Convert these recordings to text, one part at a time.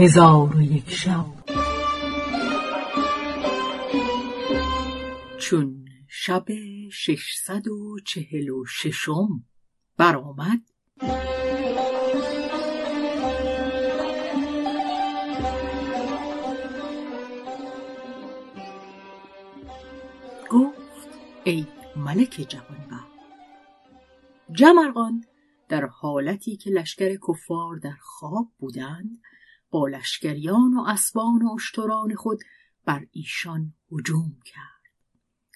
هزار و یک شب. چون شب ششصد و چهل و ششم برآمد گفت ای ملک جوانبخت جمرغان در حالتی که لشکر کفار در خواب بودند با لشکریان و اسبان و اشتران خود بر ایشان هجوم کرد.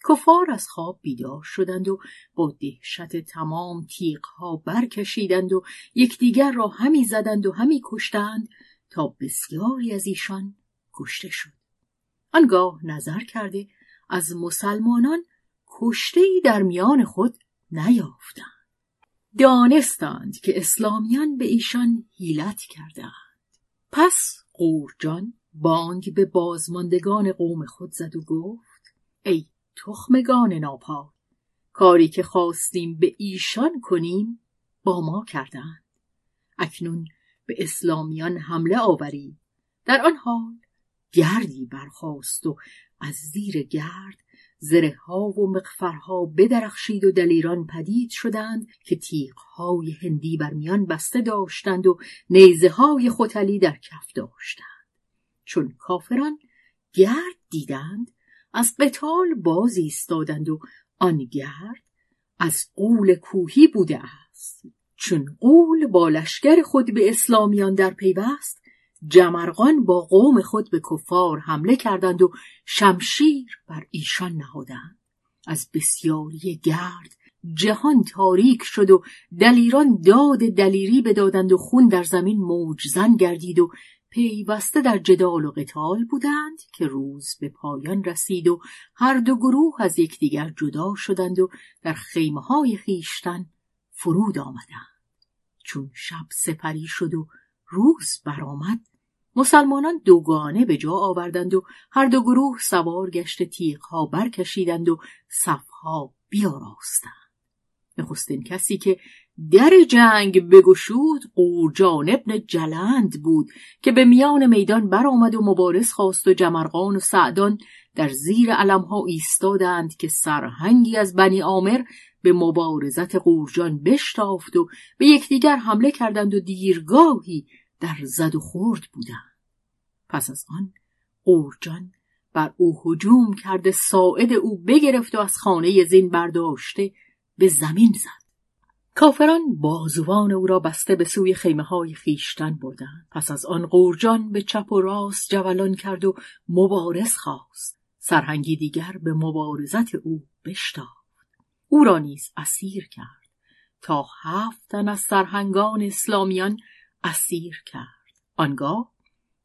کفار از خواب بیدار شدند و با دهشت تمام تیغها برکشیدند و یکدیگر را همی زدند و همی کشتند تا بسیاری از ایشان کشته شد. آنگاه نظر کرده از مسلمانان کشته ای در میان خود نیافتند. دانستند که اسلامیان به ایشان هیلت کردند پس قورجان بانگ به بازماندگان قوم خود زد و گفت ای تخمگان ناپاک کاری که خواستیم به ایشان کنیم با ما کردند اکنون به اسلامیان حمله آورید در آن حال گردی برخاست و از زیر گرد زره ها و مقفرها بدرخشید و دلیران پدید شدند که تیغهای هندی بر میان بسته داشتند و نیزه های خوتلی در کف داشتند. چون کافران گرد دیدند از قتال باز ایستادند و آن گرد از قول کوهی بوده است. چون قول با لشکر خود به اسلامیان در پیوست جمرغان با قوم خود به کفار حمله کردند و شمشیر بر ایشان نهادند. از بسیاری گرد جهان تاریک شد و دلیران داد دلیری بدادند و خون در زمین موجزن گردید و پیوسته در جدال و قتال بودند که روز به پایان رسید و هر دو گروه از یکدیگر جدا شدند و در خیمه های خیشتن فرود آمدند. چون شب سپری شد و روز برآمد مسلمانان دوگانه به جا آوردند و هر دو گروه سوار گشت تیغها برکشیدند و صفها بیاراستند. نخستین کسی که در جنگ بگشود قورجان ابن جلند بود که به میان میدان برآمد و مبارز خواست و جمرقان و سعدان در زیر علمها ایستادند که سرهنگی از بنی عامر به مبارزت قورجان بشتافت و به یکدیگر حمله کردند و دیرگاهی در زد و خورد بودند پس از آن قورجان بر او هجوم کرده ساعد او بگرفت و از خانه زین برداشته به زمین زد. کافران بازوان او را بسته به سوی خیمه های خیشتن بردند. پس از آن قورجان به چپ و راست جولان کرد و مبارز خواست. سرهنگی دیگر به مبارزت او بشتافت. او را نیز اسیر کرد. تا هفتن از سرهنگان اسلامیان اسیر کرد. آنگاه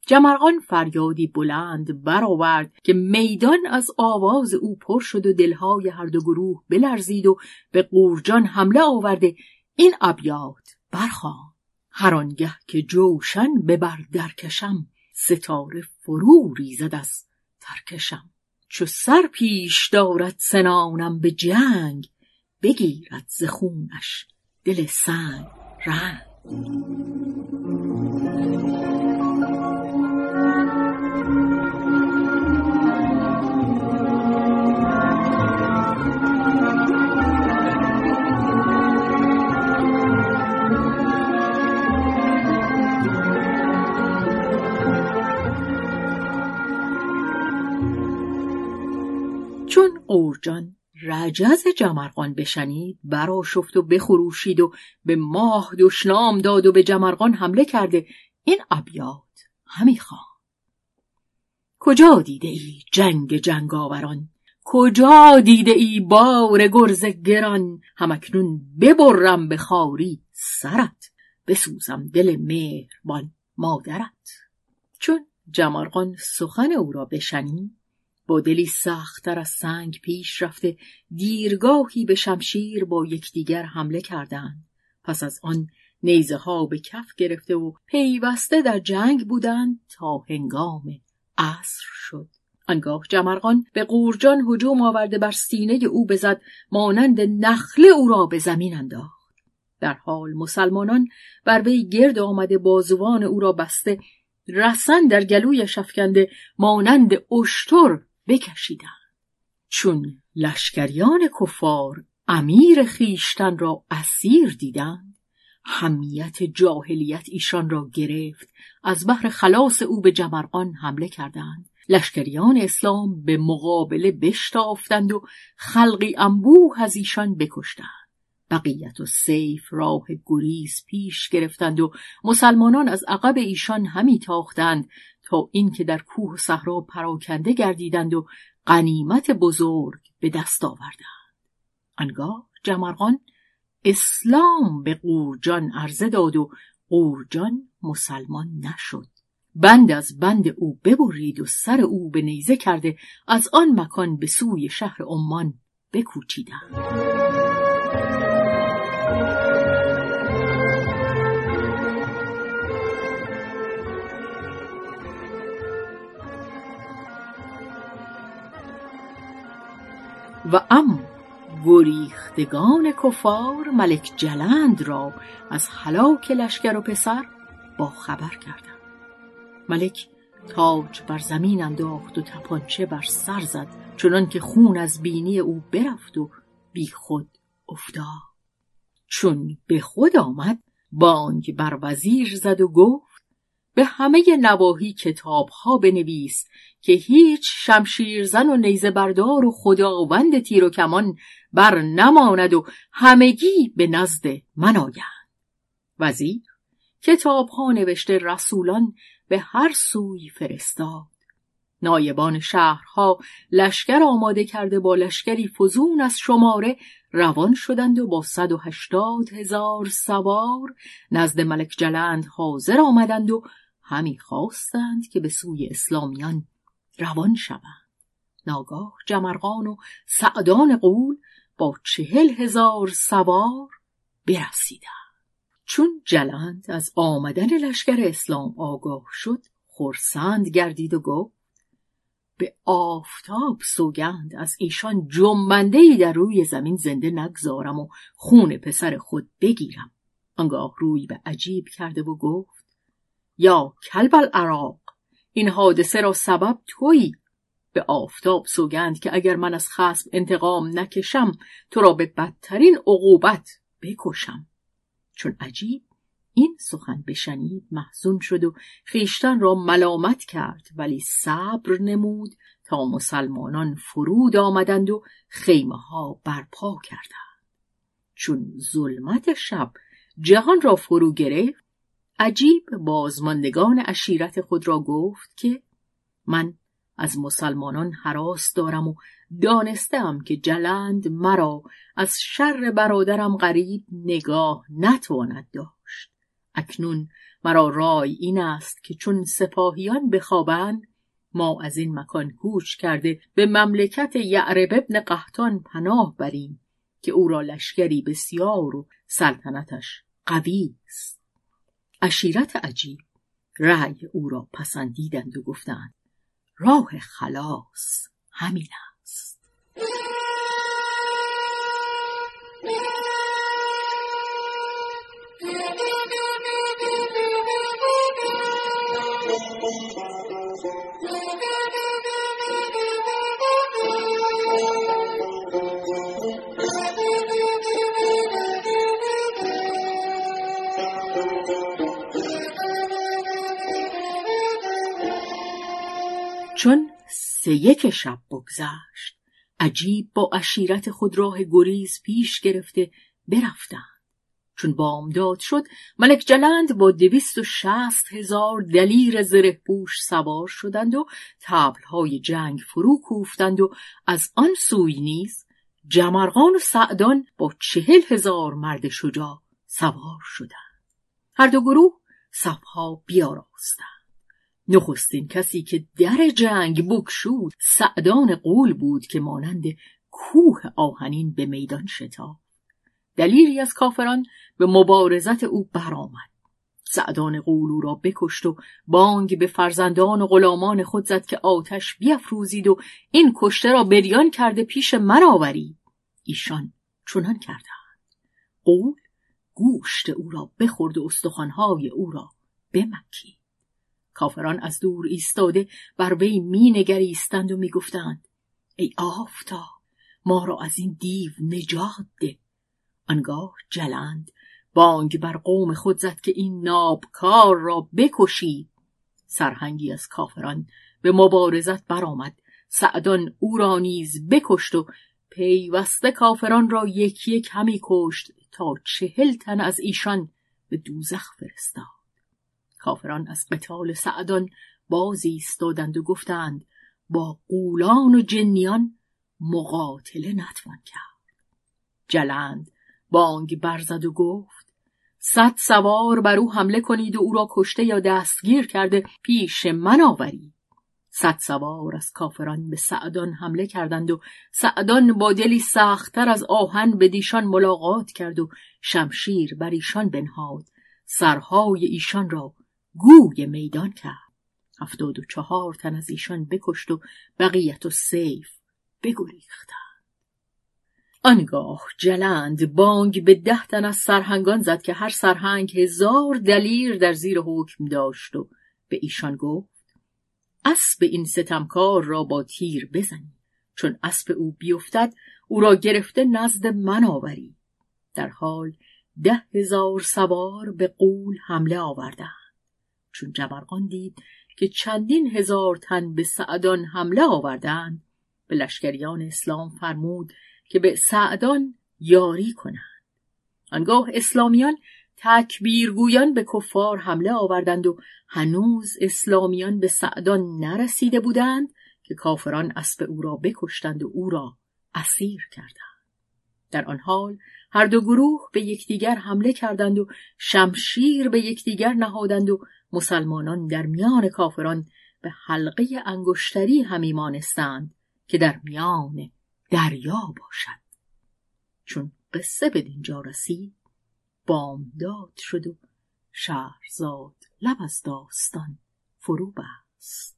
جمرغان فریادی بلند برآورد که میدان از آواز او پر شد و دلهای هر دو گروه بلرزید و به قورجان حمله آورده. این ابیات برخوان. هر آنگه که جوشن ببر درکشم ستاره فرو ریزد از ترکشم چو سر پیش دارد سنانم به جنگ بگیرد ز خونش دل سنگ رنگ. چون قورجان رجز جمرقان بشنید شفت و بخروشید و به ماه دشنام داد و به جمرقان حمله کرده این ابیات همی خوان کجا دیده ای جنگ جنگاوران؟ کجا دیده ای بار گرز گران؟ همکنون ببرم به خاری سرت. بسوزم دل مهربان مادرت. چون جمرقان سخن او را بشنید با دلی سختتر از سنگ پیش رفته دیرگاهی به شمشیر با یکدیگر حمله کردند. پس از آن نیزه ها به کف گرفته و پیوسته در جنگ بودند تا هنگام عصر شد. آنگاه جمرقان به قورجان هجوم آورده بر سینه او بزد مانند نخله او را به زمین انداخت. در حال مسلمانان بر وی گرد آمده بازوان او را بسته رسن در گلوی شفکنده مانند اشتر بکشیدند. چون لشکریان کفار امیر خیشتن را اسیر دیدند همیت جاهلیت ایشان را گرفت از بحر خلاص او به جمرقان حمله کردند. لشکریان اسلام به مقابله بشتافتند و خلقی انبوه از ایشان بکشتند. بقیت و سیف راه گریز پیش گرفتند و مسلمانان از عقب ایشان همی تاختند. تا اینکه در کوه و صحرا پراکنده گردیدند و غنیمت بزرگ به دست آوردند. آنگاه جمرغان اسلام به قورجان عرضه داد و قورجان مسلمان نشد. بند از بند او ببرید و سر او به نیزه کرده از آن مکان به سوی شهر عمان بکوچیدند. و اما گریختگان کفار ملک جلند را از هلاک لشکر و پسر با خبر کردند. ملک تاج بر زمین انداخت و تپانچه بر سر زد چنان که خون از بینی او برفت و بی خود افتاد. چون به خود آمد بانگ بر وزیر زد و گفت به همه نواحی کتاب ها بنویس که هیچ شمشیرزن و نیزه بردار و خداوند تیر و کمان بر نماند و همگی به نزد من آیند. وزیر کتاب ها نوشته رسولان به هر سوی فرستاد. نایبان شهرها لشکر آماده کرده با لشکری فزون از شماره روان شدند و با صد و هشتاد هزار سوار نزد ملک جلند حاضر آمدند و همی خواستند که به سوی اسلامیان روان شوند. ناگاه جمرغان و سعدان قول با چهل هزار سوار برسیدند. چون جلند از آمدن لشکر اسلام آگاه شد خرسند گردید و گفت به آفتاب سوگند از ایشان جنبنده ای در روی زمین زنده نگذارم و خون پسر خود بگیرم. آنگاه روی به عجیب کرده و گفت یا کلب العراق این حادثه را سبب تویی؟ به آفتاب سوگند که اگر من از خسب انتقام نکشم تو را به بدترین عقوبت بکشم. چون عجیب این سخن بشنید محزون شد و خیشتن را ملامت کرد ولی صبر نمود تا مسلمانان فرود آمدند و خیمه ها برپا کردند. چون ظلمت شب جهان را فرو گرفت عجیب بازماندگان اشیرت خود را گفت که من از مسلمانان حراس دارم و دانستم که جلند مرا از شر برادرم غریب نگاه نتواند داشت. اکنون مرا رای این است که چون سپاهیان بخوابند ما از این مکان کوچ کرده به مملکت یعرب ابن قهتان پناه بریم که او را لشکری بسیار و سلطنتش قوی است. اشیرت عجیب. رأی او را پسندیدند و گفتند راه خلاص همین سه یک شب بگذشت. عجیب با اشیرت خود راه گریز پیش گرفته برفتند. چون بامداد شد ملک جلند با دویست و شست هزار دلیر زره پوش سوار شدند و تبلهای جنگ فرو کوفتند و از آن سوی نیز جمرغان و سعدان با چهل هزار مرد شجاع سوار شدند. هر دو گروه صفها بیاراستند. نخستین کسی که در جنگ بکشود سعدان قول بود که مانند کوه آهنین به میدان شتا دلیری از کافران به مبارزت او برآمد. سعدان قول او را بکشت و بانگ به فرزندان و غلامان خود زد که آتش بیافروزید و این کشته را بریان کرده پیش من آورید. ایشان چنان کردند. قول گوشت او را بخورد و استخوانهای او را بمکید. کافران از دور ایستاده بر وی مینگریستند و می‌گفتند ای آفتاب ما را از این دیو نجات ده. آنگاه جلند بانگ بر قوم خود زد که این نابکار را بکشید. سرهنگی از کافران به مبارزت برآمد. سعدان او را نیز بکشت و پیوسته کافران را یکی یک همی کشت تا چهل تن از ایشان به دوزخ فرستاد. کافران از قتال سعدان بازی ایستادند و گفتند با قولان و جنیان مقاتله نتوان کرد. جلند بانگ برزد و گفت صد سوار بر او حمله کنید و او را کشته یا دستگیر کرده پیش من آورید. صد سوار از کافران به سعدان حمله کردند و سعدان با دلی سختتر از آهن به دیشان ملاقات کرد و شمشیر بر ایشان بنهاد. سرهای ایشان را گوی میدان کرد. هفتاد و چهار تن از ایشان بکشت و بقیت و سیف بگریختند. آنگاه جلند بانگ به ده تن از سرهنگان زد که هر سرهنگ هزار دلیر در زیر حکم داشت و به ایشان گفت اسب این ستمکار را با تیر بزنی. چون اسب او بیفتد او را گرفته نزد من آوری. در حال ده هزار سوار به قول حمله آوردند. چون جبرقان دید که چندین هزار تن به سعدان حمله آوردند به لشکریان اسلام فرمود که به سعدان یاری کنند. آنگاه اسلامیان تکبیرگویان به کفار حمله آوردند و هنوز اسلامیان به سعدان نرسیده بودند که کافران اسب او را بکشتند و او را اسیر کردند. در آن حال هر دو گروه به یکدیگر حمله کردند و شمشیر به یکدیگر نهادند و مسلمانان در میان کافران به حلقه انگشتری همی مانستند که در میان دریا باشد. چون قصه به دینجا رسید بامداد شد و شهرزاد لب از داستان فرو بست.